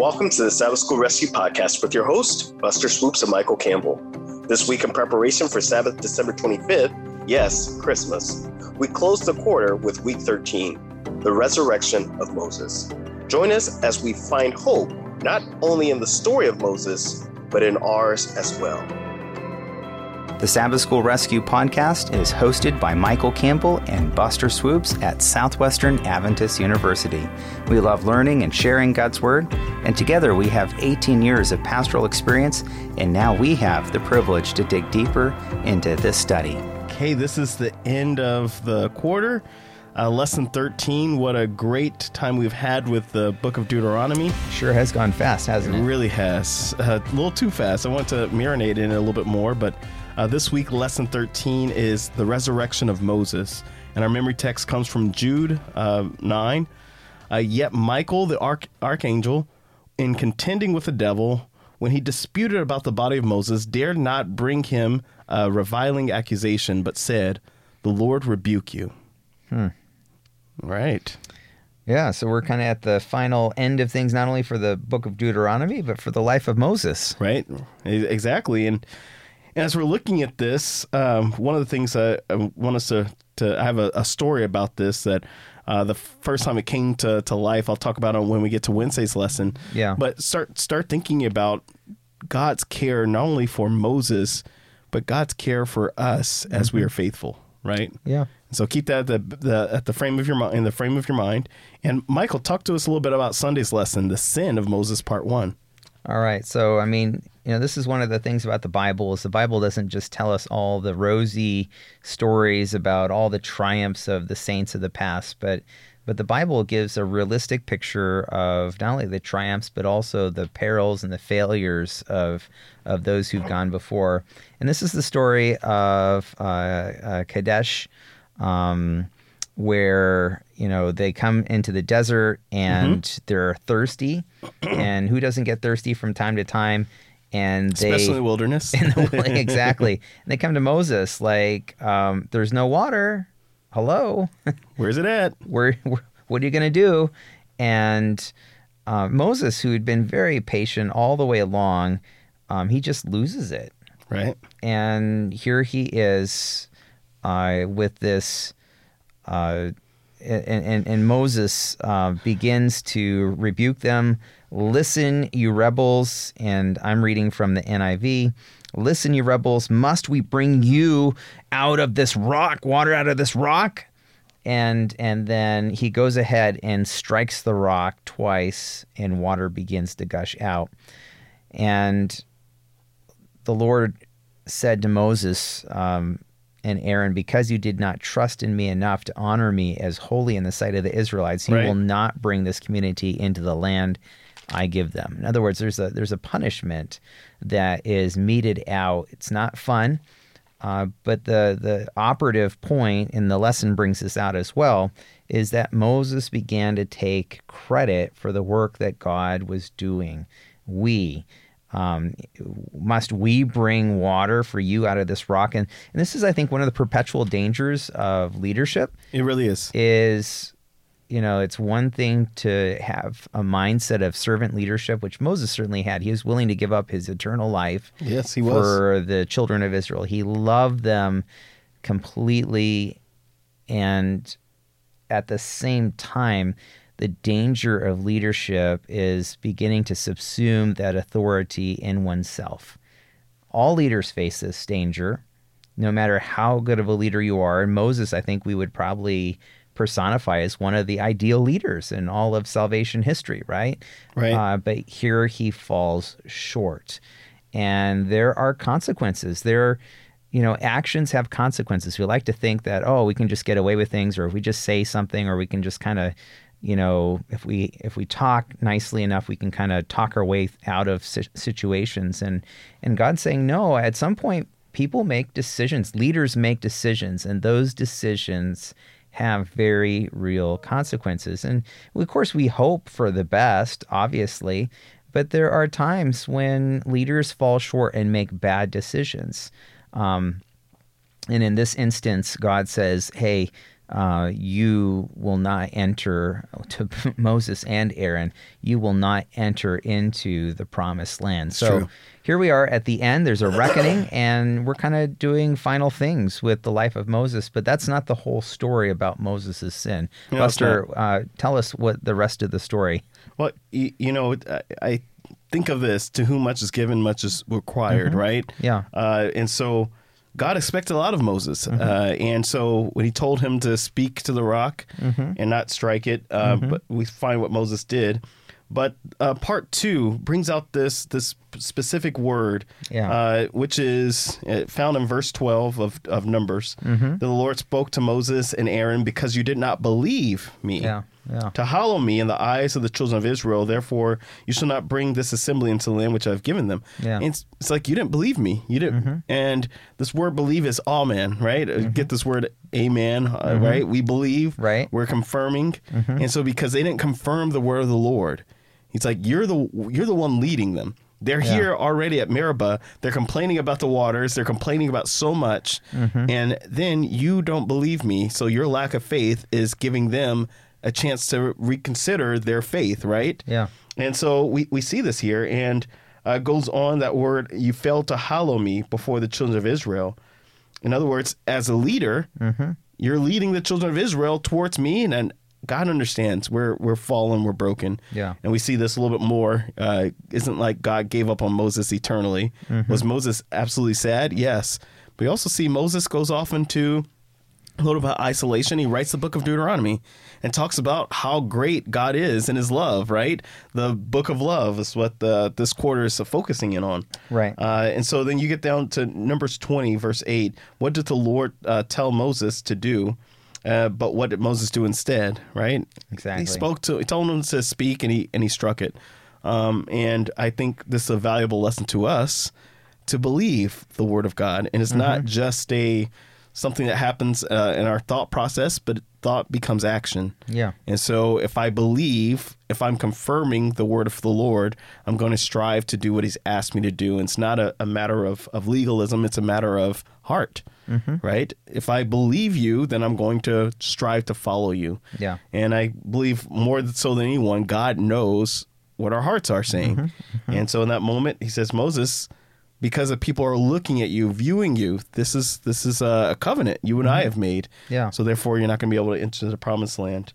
Welcome to the Sabbath School Rescue Podcast with your host, Buster Swoopes and Michael Campbell. This week, in preparation for Sabbath, December 25th, yes, Christmas, we close the quarter with week 13, the resurrection of Moses. Join us as we find hope not only in the story of Moses, but in ours as well. The Sabbath School Rescue podcast is hosted by Michael Campbell and Buster Swoopes at Southwestern Adventist University. We love learning and sharing God's Word, and together we have 18 years of pastoral experience, and now we have the privilege to dig deeper into this study. Okay, this is the end of the quarter. Uh, lesson 13. What a great time we've had with the book of Deuteronomy. Sure has gone fast, hasn't it? It really has. Uh, a little too fast. I want to marinate in it a little bit more, but uh, this week, lesson 13 is the resurrection of Moses. And our memory text comes from Jude uh, 9. Uh, Yet Michael, the arch- archangel, in contending with the devil, when he disputed about the body of Moses, dared not bring him a reviling accusation, but said, The Lord rebuke you. Hmm. Right. Yeah, so we're kind of at the final end of things, not only for the book of Deuteronomy, but for the life of Moses. Right. Exactly. And and as we're looking at this, um, one of the things I, I want us to, to I have a, a story about this that uh, the first time it came to, to life, I'll talk about it when we get to Wednesday's lesson. Yeah. But start start thinking about God's care not only for Moses, but God's care for us as we are faithful. Right. Yeah. So keep that at the, the at the frame of your mind in the frame of your mind. And Michael, talk to us a little bit about Sunday's lesson, the sin of Moses, part one. All right. So, I mean, you know, this is one of the things about the Bible is the Bible doesn't just tell us all the rosy stories about all the triumphs of the saints of the past, but but the Bible gives a realistic picture of not only the triumphs but also the perils and the failures of of those who've gone before. And this is the story of uh, uh, Kadesh. Um, where you know they come into the desert and they're thirsty, and who doesn't get thirsty from time to time? And they Especially in the wilderness. in the exactly. And they come to Moses like, um, "There's no water. Hello, Where's it at? where, where what are you going to do?" And uh, Moses, who had been very patient all the way along, um, he just loses it Right. and here he is uh, with this uh, and, and, and Moses uh, begins to rebuke them. Listen, you rebels, and I'm reading from the NIV. Listen, you rebels, must we bring you out of this rock, water out of this rock? And and then he goes ahead and strikes the rock twice, and water begins to gush out. And the Lord said to Moses um, and Aaron, Because you did not trust in me enough to honor me as holy in the sight of the Israelites, you Right. will not bring this community into the land I give them. In other words, there's a there's a punishment that is meted out. It's not fun, uh, but the the operative point, and the lesson brings this out as well, is that Moses began to take credit for the work that God was doing. We um, must we bring water for you out of this rock? And, and this is, I think, one of the perpetual dangers of leadership It really is. is, you know, it's one thing to have a mindset of servant leadership, which Moses certainly had. He was willing to give up his eternal life Yes, he was. for the children of Israel. He loved them completely, and at the same time, the danger of leadership is beginning to subsume that authority in oneself. All leaders face this danger, no matter how good of a leader you are. And Moses, I think we would probably personify as one of the ideal leaders in all of salvation history, right? Right. Uh, but here he falls short. And there are consequences. There, you know, actions have consequences. We like to think that, oh, we can just get away with things, or if we just say something, or we can just kind of, you know, if we if we talk nicely enough, we can kind of talk our way out of si- situations. And and God's saying, no. At some point, people make decisions. Leaders make decisions, and those decisions have very real consequences. And of course, we hope for the best, obviously, but there are times when leaders fall short and make bad decisions. Um, and in this instance, God says, "Hey, uh, you will not enter to Moses and Aaron. You will not enter into the promised land. So here we are at the end. There's a reckoning, and we're kind of doing final things with the life of Moses. But that's not the whole story about Moses' sin. No, Buster, uh, tell us what the rest of the story. Well, you, you know, I, I think of this: to whom much is given, much is required, right? Mm-hmm. Yeah. Uh, and so God expected a lot of Moses, Mm-hmm. uh, and so when He told him to speak to the rock Mm-hmm. and not strike it, uh, but we find what Moses did. But uh, part two brings out this this specific word, Yeah. uh, which is uh, found in verse twelve of of Numbers. Mm-hmm. The Lord spoke to Moses and Aaron because you did not believe me Yeah. Yeah. to hallow me in the eyes of the children of Israel. Therefore, you shall not bring this assembly into the land which I've given them. Yeah. And it's, it's like you didn't believe me. You didn't. Mm-hmm. And this word believe is amen, right? Uh, mm-hmm. Get this word amen, uh, mm-hmm. right? We believe. Right. We're confirming. And so because they didn't confirm the word of the Lord, he's like you're the you're the one leading them. They're Yeah. here already at Meribah. They're complaining about the waters. They're complaining about so much. And then you don't believe me. So your lack of faith is giving them a chance to reconsider their faith, right? Yeah. And so we, we see this here. And uh, it goes on that word, you failed to hallow me before the children of Israel. In other words, as a leader, Mm-hmm. you're leading the children of Israel towards me. And, and God understands we're, we're fallen, we're broken. Yeah. And we see this a little bit more. Uh, isn't like God gave up on Moses eternally. Mm-hmm. Was Moses absolutely sad? Yes. But we also see Moses goes off into a little about isolation. He writes the book of Deuteronomy and talks about how great God is in his love, right? The book of love is what the, this quarter is focusing in on. Right. Uh, and so then you get down to Numbers 20, verse 8. What did the Lord uh, tell Moses to do? Uh, but what did Moses do instead, right? Exactly. He spoke to, he told him to speak and he, and he struck it. Um, and I think this is a valuable lesson to us to believe the word of God. And it's not just a something that happens uh, in our thought process, but thought becomes action. Yeah. And so if I believe, if I'm confirming the word of the Lord, I'm going to strive to do what he's asked me to do. And it's not a, a matter of, of legalism, it's a matter of heart, mm-hmm. right? If I believe you, then I'm going to strive to follow you. Yeah. And I believe more so than anyone, God knows what our hearts are saying. Mm-hmm. Mm-hmm. And so in that moment, he says, Moses, because the people are looking at you, viewing you, this is this is a covenant you and I have made. Yeah. So therefore, you're not going to be able to enter the promised land.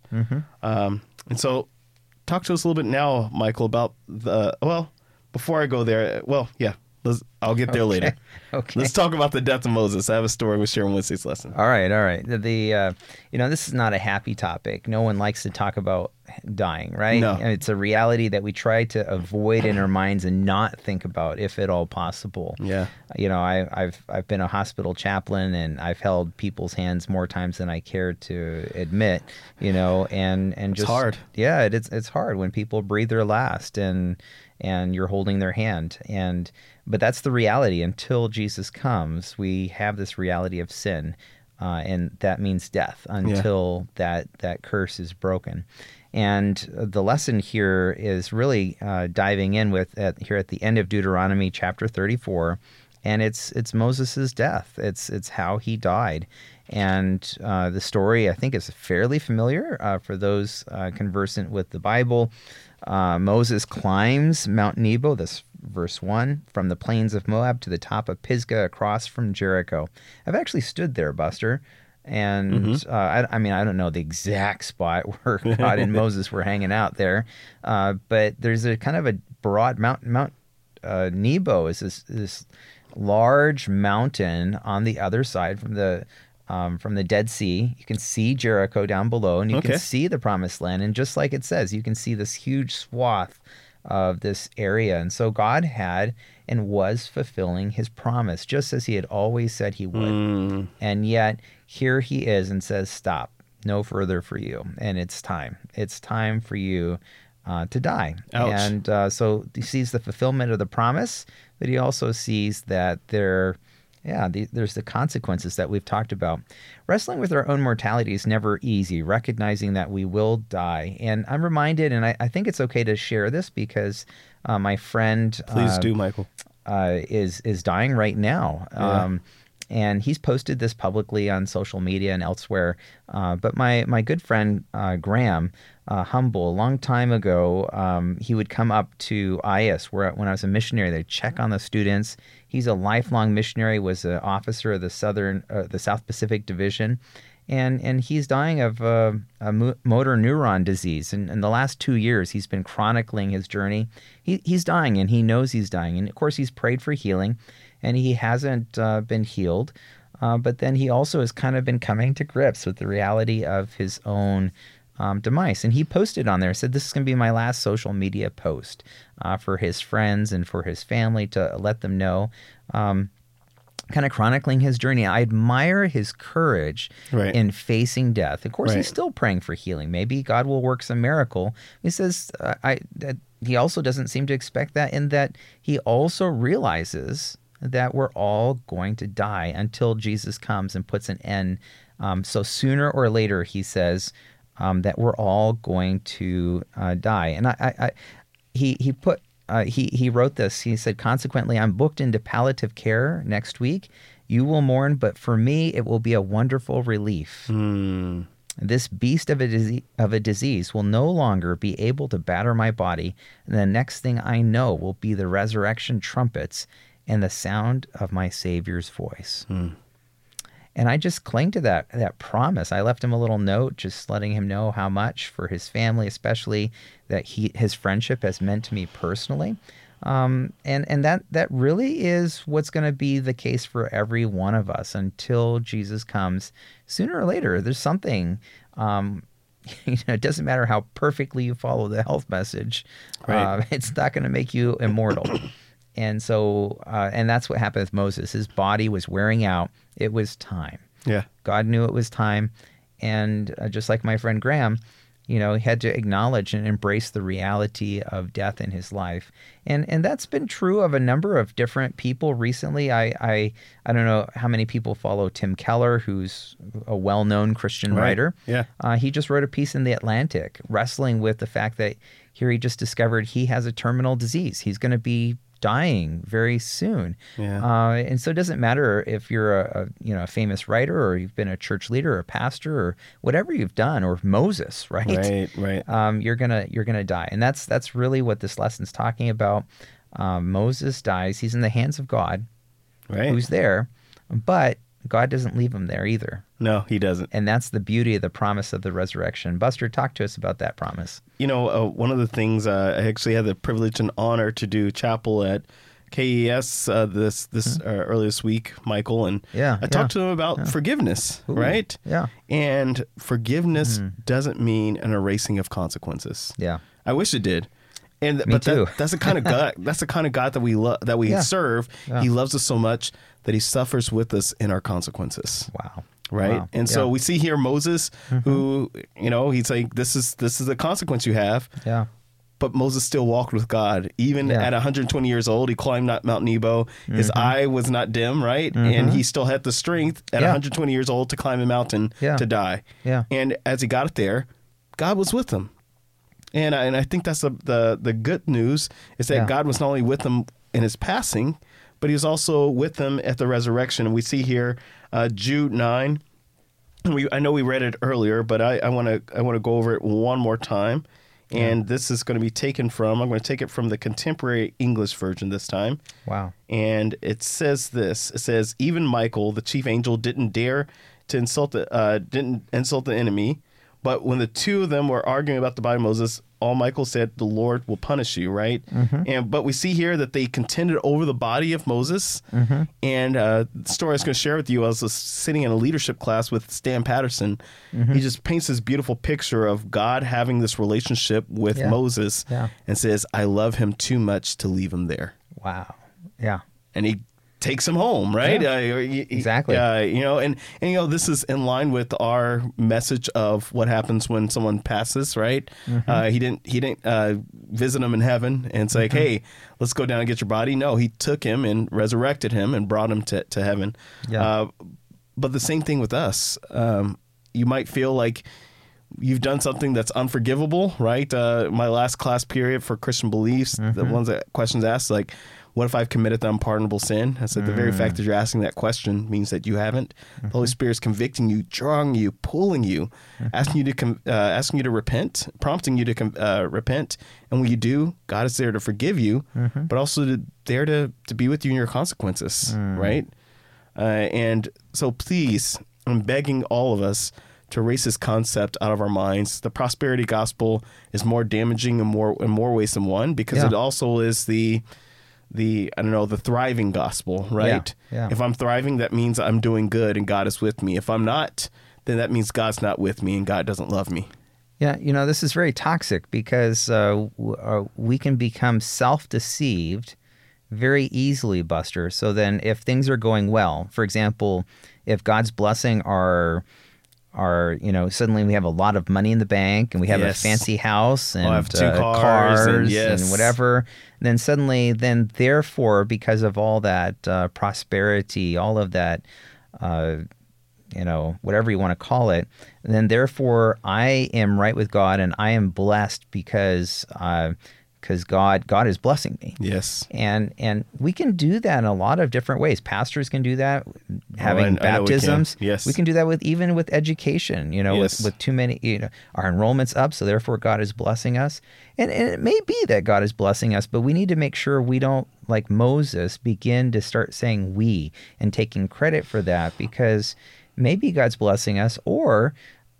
Um, and so, talk to us a little bit now, Michael, about the well. Before I go there, well, yeah, let's, I'll get there later. Okay. Let's talk about the death of Moses. I have a story with sharing Wednesday's lesson. All right, all right. The, the uh, you know, this is not a happy topic. No one likes to talk about dying, right? No. And it's a reality that we try to avoid in our minds and not think about, if at all possible. Yeah. You know, I, I've I've been a hospital chaplain and I've held people's hands more times than I care to admit. You know, and and just hard. Yeah, it, it's it's hard when people breathe their last and and you're holding their hand and but that's the reality until jesus comes we have this reality of sin uh, and that means death until that that curse is broken and the lesson here is really uh, diving in with at, here at the end of deuteronomy chapter 34 and it's it's moses' death it's it's how he died and uh, the story i think is fairly familiar uh, for those uh, conversant with the bible uh, Moses climbs Mount Nebo, this verse 1, from the plains of Moab to the top of Pisgah across from Jericho. I've actually stood there, Buster. And uh, I, I mean, I don't know the exact spot where God and Moses were hanging out there, uh, but there's a kind of a broad Mount Mount uh, Nebo is this this large mountain on the other side from the um, from the Dead Sea. You can see Jericho down below, and you Okay. can see the Promised Land. And just like it says, you can see this huge swath of this area. And so God had and was fulfilling His promise, just as He had always said He would. Mm, And yet here He is and says, "Stop, no further for you." And it's time. It's time for you. Uh, to die, Ouch. and uh, so he sees the fulfillment of the promise, but he also sees that there yeah, the, there's the consequences that we've talked about. Wrestling with our own mortality is never easy, recognizing that we will die. And I'm reminded, and I, I think it's okay to share this because uh, my friend please uh, do, Michael. uh, is is dying right now. Yeah. Um, and he's posted this publicly on social media and elsewhere. Uh, but my my good friend uh, Graham uh, Humble, a long time ago, um, he would come up to AIIAS where when I was a missionary, they'd check on the students. He's a lifelong missionary, was an officer of the Southern uh, the South Pacific Division. And, and he's dying of uh, a motor neuron disease. And in the last two years, he's been chronicling his journey. He, he's dying, and he knows he's dying. And of course, he's prayed for healing and he hasn't uh, been healed. Uh, but then he also has kind of been coming to grips with the reality of his own um, demise. And he posted on there, said, This is going to be my last social media post uh, for his friends and for his family to let them know. Um, kind of chronicling his journey. I admire his courage right. in facing death. Of course, right. he's still praying for healing. Maybe God will work some miracle. He says, uh, I, he also doesn't seem to expect that, in that he also realizes that we're all going to die until Jesus comes and puts an end. Um, so sooner or later, he says um, that we're all going to uh, die. And I, I, I, he he put uh, he he wrote this. He said, consequently, I'm booked into palliative care next week. You will mourn, but for me, it will be a wonderful relief. Mm. This beast of a, disease, of a disease will no longer be able to batter my body, and the next thing I know will be the resurrection trumpets and the sound of my Savior's voice. Hmm. And I just cling to that that promise. I left him a little note, just letting him know how much for his family, especially that he his friendship has meant to me personally. Um, and and that that really is what's going to be the case for every one of us until Jesus comes. Sooner or later, there's something. Um, you know, it doesn't matter how perfectly you follow the health message. Right. Uh, it's not going to make you immortal. And so, uh, and that's what happened with Moses. His body was wearing out. It was time. Yeah. God knew it was time. And uh, just like my friend Graham, you know, he had to acknowledge and embrace the reality of death in his life. And and that's been true of a number of different people recently. I I, I don't know how many people follow Tim Keller, who's a well-known Christian right. writer. Yeah. Uh, he just wrote a piece in the Atlantic wrestling with the fact that here he just discovered he has a terminal disease. He's going to be dying very soon. Yeah. Uh, and so it doesn't matter if you're a, a, you know a famous writer or you've been a church leader or a pastor or whatever you've done or Moses, right? Right, right. Um, you're gonna you're gonna die, and that's that's really what this lesson's talking about. Um, Moses dies; he's in the hands of God, right? Who's there, but God doesn't leave him there either. No, he doesn't. And that's the beauty of the promise of the resurrection. Buster, talk to us about that promise. You know, uh, one of the things uh, I actually had the privilege and honor to do chapel at KES uh, this this mm-hmm. earlier this week, Michael, and yeah, I talked to him about yeah. forgiveness, Ooh, right? Yeah, and forgiveness mm. doesn't mean an erasing of consequences. Yeah, I wish it did. And Me but too. That, that's the kind of God. that's the kind of God that we love. That we Yeah. serve. Yeah. He loves us so much that He suffers with us in our consequences. wow, Right. Wow. And so Yeah. Mm-hmm. we see here Moses, who you know, he's like, this is this is the consequence you have. yeah, But Moses still walked with God, even at 120 years old. He climbed not Mount Nebo. His Mm-hmm. eye was not dim, right? And he still had the strength at Yeah. 120 years old to climb a mountain to die. Yeah. And as he got there, God was with him. And I, and I think that's the, the the good news is that Yeah. God was not only with them in his passing, but he was also with them at the resurrection. And we see here uh, Jude nine. We I know we read it earlier, but I want to I want to go over it one more time. And this is going to be taken from I'm going to take it from the contemporary English version this time. wow, And it says this. It says even Michael, the chief angel, didn't dare to insult the uh, didn't insult the enemy. But when the two of them were arguing about the body of Moses, all Michael said, "The Lord will punish you." Right? Mm-hmm. And but we see here that they contended over the body of Moses. Mm-hmm. And uh, the story I was going to share with you, I was sitting in a leadership class with Stan Patterson. Mm-hmm. He just paints this beautiful picture of God having this relationship with Yeah. Moses, Yeah. and says, "I love him too much to leave him there." wow, yeah, and he takes him home, right? Yeah. Uh, Exactly. Uh, you know, and and you know this is in line with our message of what happens when someone passes, right? Mm-hmm. Uh, he didn't he didn't uh, visit him in heaven and say, Mm-hmm. "Hey, let's go down and get your body." No, he took him and resurrected him and brought him to to heaven. Yeah. Uh, but the same thing with us. Um, you might feel like you've done something that's unforgivable, right? Uh, my last class period for Christian beliefs, the ones that questions asked, like, what if I've committed the unpardonable sin? I said the very fact that you're asking that question means that you haven't. The Holy Spirit's convicting you, drawing you, pulling you, asking you to com- uh, asking you to repent, prompting you to com- uh, repent. And when you do, God is there to forgive you, but also to, there to to be with you in your consequences, right? Uh, and so please, I'm begging all of us to erase this concept out of our minds. The prosperity gospel is more damaging in more in more ways than one because Yeah. it also is the the I don't know the thriving gospel, right? yeah. If I'm thriving, that means I'm doing good and God is with me. If I'm not, then that means God's not with me and God doesn't love me. Yeah, you know, this is very toxic because uh, uh, we can become self deceived very easily, Buster. So then, if things are going well, for example, if God's blessing our our you know suddenly we have a lot of money in the bank and we have Yes. a fancy house and two uh, cars cars and and, yes. whatever then suddenly then therefore because of all that uh, prosperity all of that uh, you know, whatever you want to call it, then therefore I am right with God and I am blessed because because God God is blessing me. Yes. And and we can do that in a lot of different ways. Pastors can do that, having oh, I- I we baptisms. Yes. we can do that with even with education. You know, Yes. with, with too many, you know, our enrollment's up, so therefore God is blessing us. And and it may be that God is blessing us, but we need to make sure we don't like Moses begin to start saying we and taking credit for that because maybe God's blessing us or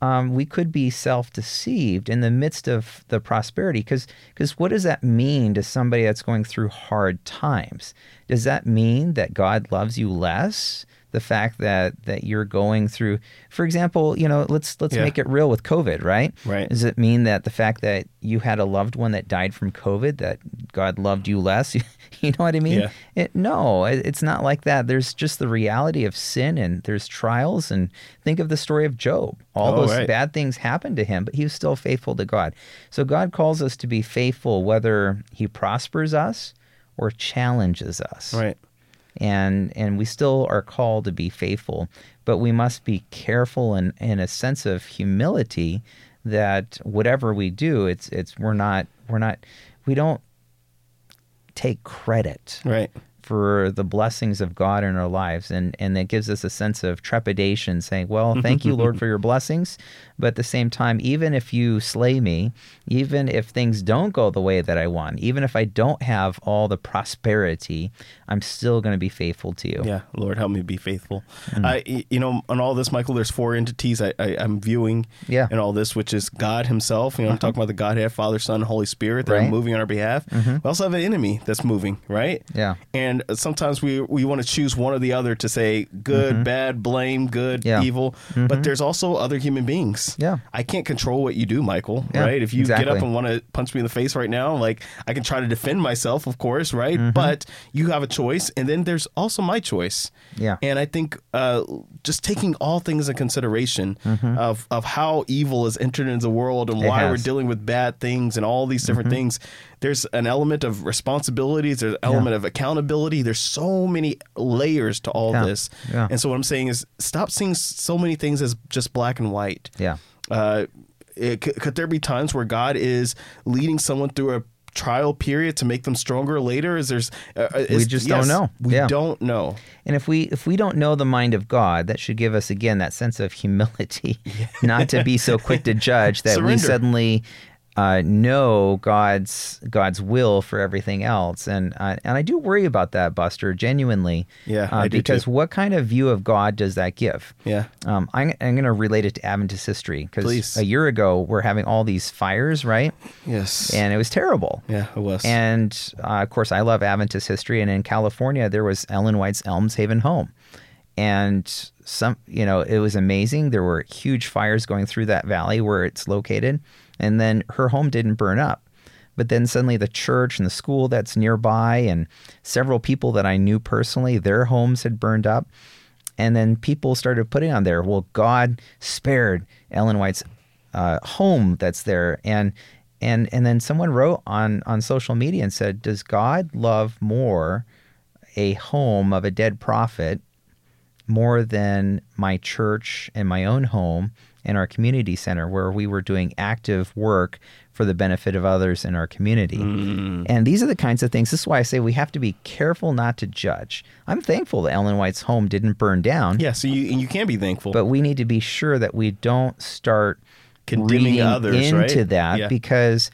um, we could be self-deceived in the midst of the prosperity. Because because what does that mean to somebody that's going through hard times? Does that mean that god loves you less the fact that that you're going through for example you know let's let's Yeah. make it real with covid right Right. does it mean that the fact that you had a loved one that died from covid that god loved you less you know what i mean Yeah. it, no, it- it's not like that. There's just the reality of sin and there's trials. And think of the story of Job. All Oh, those right. bad things happened to him, but he was still faithful to God. So God calls us to be faithful whether he prospers us or challenges us. Right. And and we still are called to be faithful, but we must be careful and in a sense of humility that whatever we do, it's it's we're not we're not we don't take credit Right. For the blessings of God in our lives. And, and that gives us a sense of trepidation, saying, Well, thank you, Lord, for your blessings. But at the same time, even if you slay me, even if things don't go the way that I want, even if I don't have all the prosperity, I'm still going to be faithful to you. Yeah, Lord, help me be faithful. Mm. I, you know, on all this, Michael, there's four entities I, I, I'm viewing Yeah. Uh-huh. in all this, which is God Himself. You know, I'm talking about the Godhead, Father, Son, Holy Spirit that are Right. Mm-hmm. moving on our behalf. We also have an enemy that's moving, right? Yeah. And sometimes we we want to choose one or the other to say good, bad, blame, good, Mm-hmm. Yeah. Mm-hmm. evil. But there's also other human beings. Yeah. I can't control what you do, Michael. Yeah, right? If you get up and want to punch me in the face right now, like I can try to defend myself, of course, right? Mm-hmm. But you have a choice, and then there's also my choice. Yeah. And I think uh, just taking all things in consideration of, of how evil has entered into the world and Mm-hmm. It why we're. Mm-hmm. dealing with bad things and all these different things, there's an element of responsibilities, there's an element of accountability. There's so many layers to all Yeah. this. Yeah. And so what I'm saying is stop seeing so many things as just black and white. Yeah. Uh, it, could, could there be times where God is leading someone through a trial period to make them stronger later? Is there's uh, is- just don't know. We Yeah. don't know. And if we if we don't know the mind of God, that should give us again that sense of humility, not to be so quick to judge that we suddenly uh, know God's God's will for everything else. And uh, and I do worry about that, Buster, genuinely. Yeah, uh, I do because what kind of view of God does that give? Yeah. Um, I'm, I'm going to relate it to Adventist history because a year ago we're having all these fires, right? Yes. And it was terrible. yeah, it was. And uh, of course, I love Adventist history. And in California, there was Ellen White's Elmshaven home. And some, you know, it was amazing. There were huge fires going through that valley where it's located. And then her home didn't burn up. But then suddenly the church and the school that's nearby and several people that I knew personally, their homes had burned up. And then people started putting on there, well, God spared Ellen White's uh, home that's there. And and and then someone wrote on on social media and said, Does God love more a home of a dead prophet more than my church and my own home in our community center where we were doing active work for the benefit of others in our community. And these are the kinds of things. This is why I say we have to be careful not to judge. I'm thankful that Ellen White's home didn't burn down, Yeah, so you you can be thankful. but we need to be sure that we don't start Condemning others, into right? that Yeah. because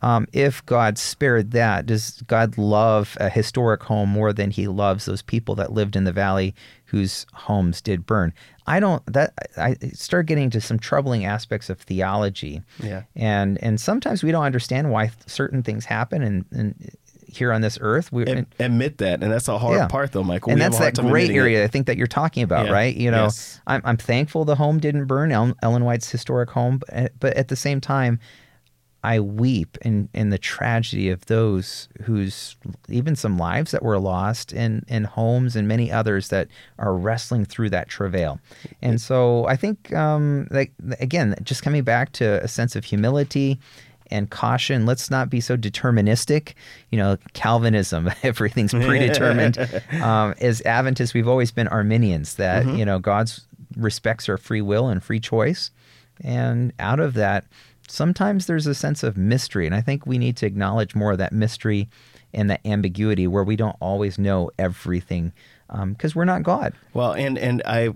um, if God spared that, does God love a historic home more than He loves those people that lived in the valley whose homes did burn? I don't. That I start getting into some troubling aspects of theology, Yeah. and and sometimes we don't understand why certain things happen, and, and here on this earth, we Ad- admit that, and that's a hard Yeah. part, though, Michael. and We that's that gray admitting it. area I think that you're talking about, Yeah. right? You know, Yes. I'm, I'm thankful the home didn't burn, El- Ellen White's historic home, but, but at the same time, I weep in, in the tragedy of those whose even some lives that were lost and, and homes and many others that are wrestling through that travail. And so I think, um, like, again, just coming back to a sense of humility and caution. Let's not be so deterministic. You know, Calvinism, everything's predetermined. um, as Adventists, we've always been Arminians that, you know, God's respects our free will and free choice. And out of that, sometimes there's a sense of mystery. And I think we need to acknowledge more of that mystery and that ambiguity where we don't always know everything um, because we're not God. Well, and and I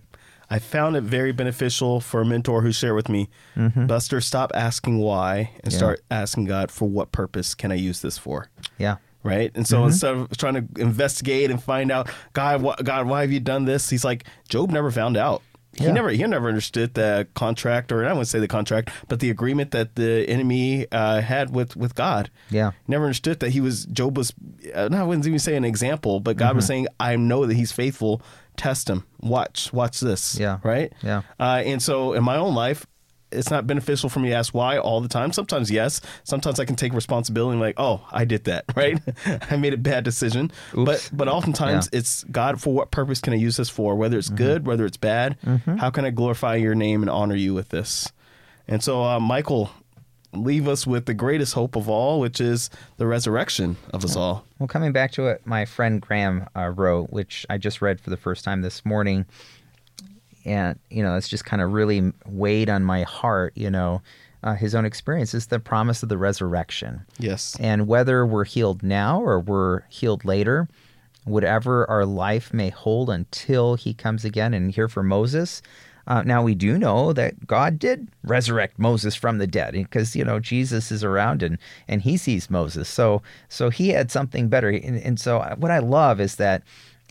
I found it very beneficial for a mentor who shared with me, mm-hmm. Buster, stop asking why and Yeah. start asking God for what purpose can I use this for. Yeah. Right, and so mm-hmm. instead of trying to investigate and find out, God, wh- God, why have you done this? He's like, Job never found out. He Yeah. never, he never understood the contract, or I wouldn't say the contract, but the agreement that the enemy uh, had with with God. Yeah. never understood that he was Job was. Uh, I wouldn't even say an example, but God was Mm-hmm. saying, "I know that he's faithful. Test him. Watch, watch this." Yeah. right. Yeah. Uh, and so in my own life, it's not beneficial for me to ask why all the time. Sometimes yes. Sometimes I can take responsibility and like, oh, I did that, right? I made a bad decision. But but oftentimes it's God for what purpose can I use this for? Whether it's good, whether it's bad, how can I glorify your name and honor you with this? And so uh, Michael, leave us with the greatest hope of all, which is the resurrection of us all. Well, coming back to what my friend Graham uh, wrote, which I just read for the first time this morning, and you know, it's just kind of really weighed on my heart. You know, uh, his own experience is the promise of the resurrection, Yes. and whether we're healed now or we're healed later, whatever our life may hold until He comes again. And here for Moses. Uh, now we do know that God did resurrect Moses from the dead because you know Jesus is around and and he sees Moses. So so he had something better. And, and so what I love is that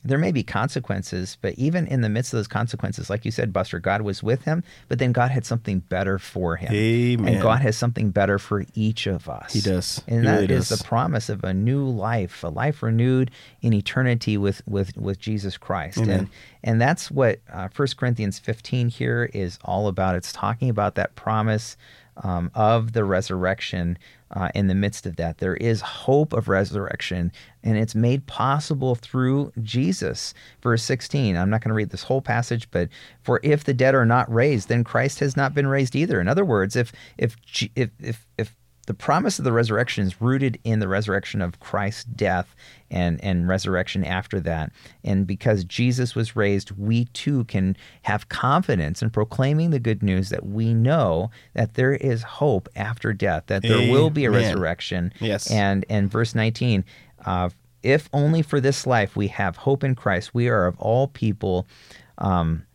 there may be consequences, but even in the midst of those consequences, like you said, Buster, God was with him, but then God had something better for him. Amen. And God has something better for each of us. He does. And He that really is does. the promise of a new life, a life renewed in eternity with with with Jesus Christ. Amen. And and that's what uh, 1 Corinthians 15 here is all about. It's talking about that promise um, of the resurrection uh, in the midst of that. There is hope of resurrection, and it's made possible through Jesus. Verse 16, I'm not going to read this whole passage, but for if the dead are not raised, then Christ has not been raised either. In other words, if if if if, if the promise of the resurrection is rooted in the resurrection of Christ's death and, and resurrection after that. And because Jesus was raised, we too can have confidence in proclaiming the good news that we know that there is hope after death, that there will be a resurrection. Yes. And and verse 19, uh, if only for this life we have hope in Christ, we are of all people. Um,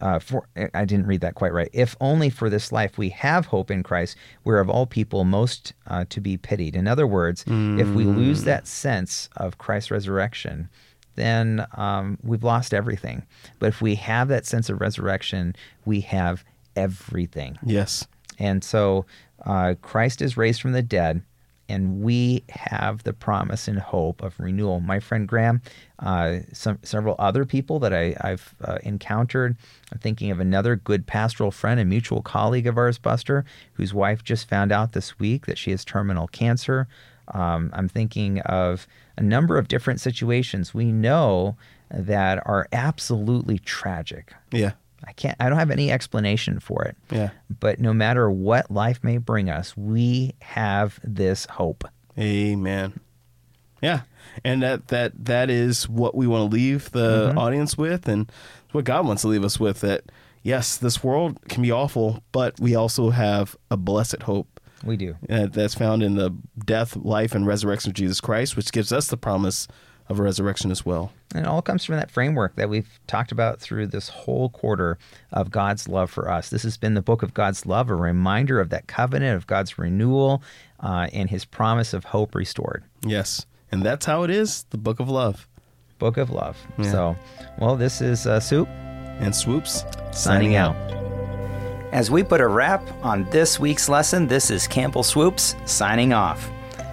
uh, for I didn't read that quite right. If only for this life we have hope in Christ, we're of all people most uh, to be pitied. In other words, if we lose that sense of Christ's resurrection, then um, we've lost everything. But if we have that sense of resurrection, we have everything. Yes. And so uh, Christ is raised from the dead, and we have the promise and hope of renewal. My friend Graham, uh, some several other people that I, I've uh, encountered. I'm thinking of another good pastoral friend, a mutual colleague of ours, Buster, whose wife just found out this week that she has terminal cancer. Um, I'm thinking of a number of different situations we know that are absolutely tragic. Yeah. I can't I don't have any explanation for it. Yeah. But no matter what life may bring us, we have this hope. Amen. Yeah, and that that that is what we want to leave the Mm-hmm. audience with, and what God wants to leave us with. That yes, this world can be awful, but we also have a blessed hope We do. uh, that's found in the death, life, and resurrection of Jesus Christ, which gives us the promise of a resurrection as well. And it all comes from that framework that we've talked about through this whole quarter of God's love for us. This has been the book of God's love, a reminder of that covenant of God's renewal uh, and his promise of hope restored. Yes, and that's how it is the book of love. Book of love. Yeah. So, well, this is uh, Soup And Swoopes, signing out. As we put a wrap on this week's lesson, this is Campbell Swoopes signing off.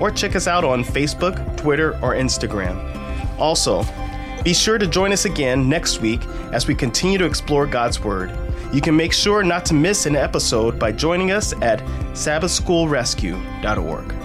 or check us out on Facebook, Twitter, or Instagram. Also, be sure to join us again next week as we continue to explore God's Word. You can make sure not to miss an episode by joining us at sabbathschoolrescue.org.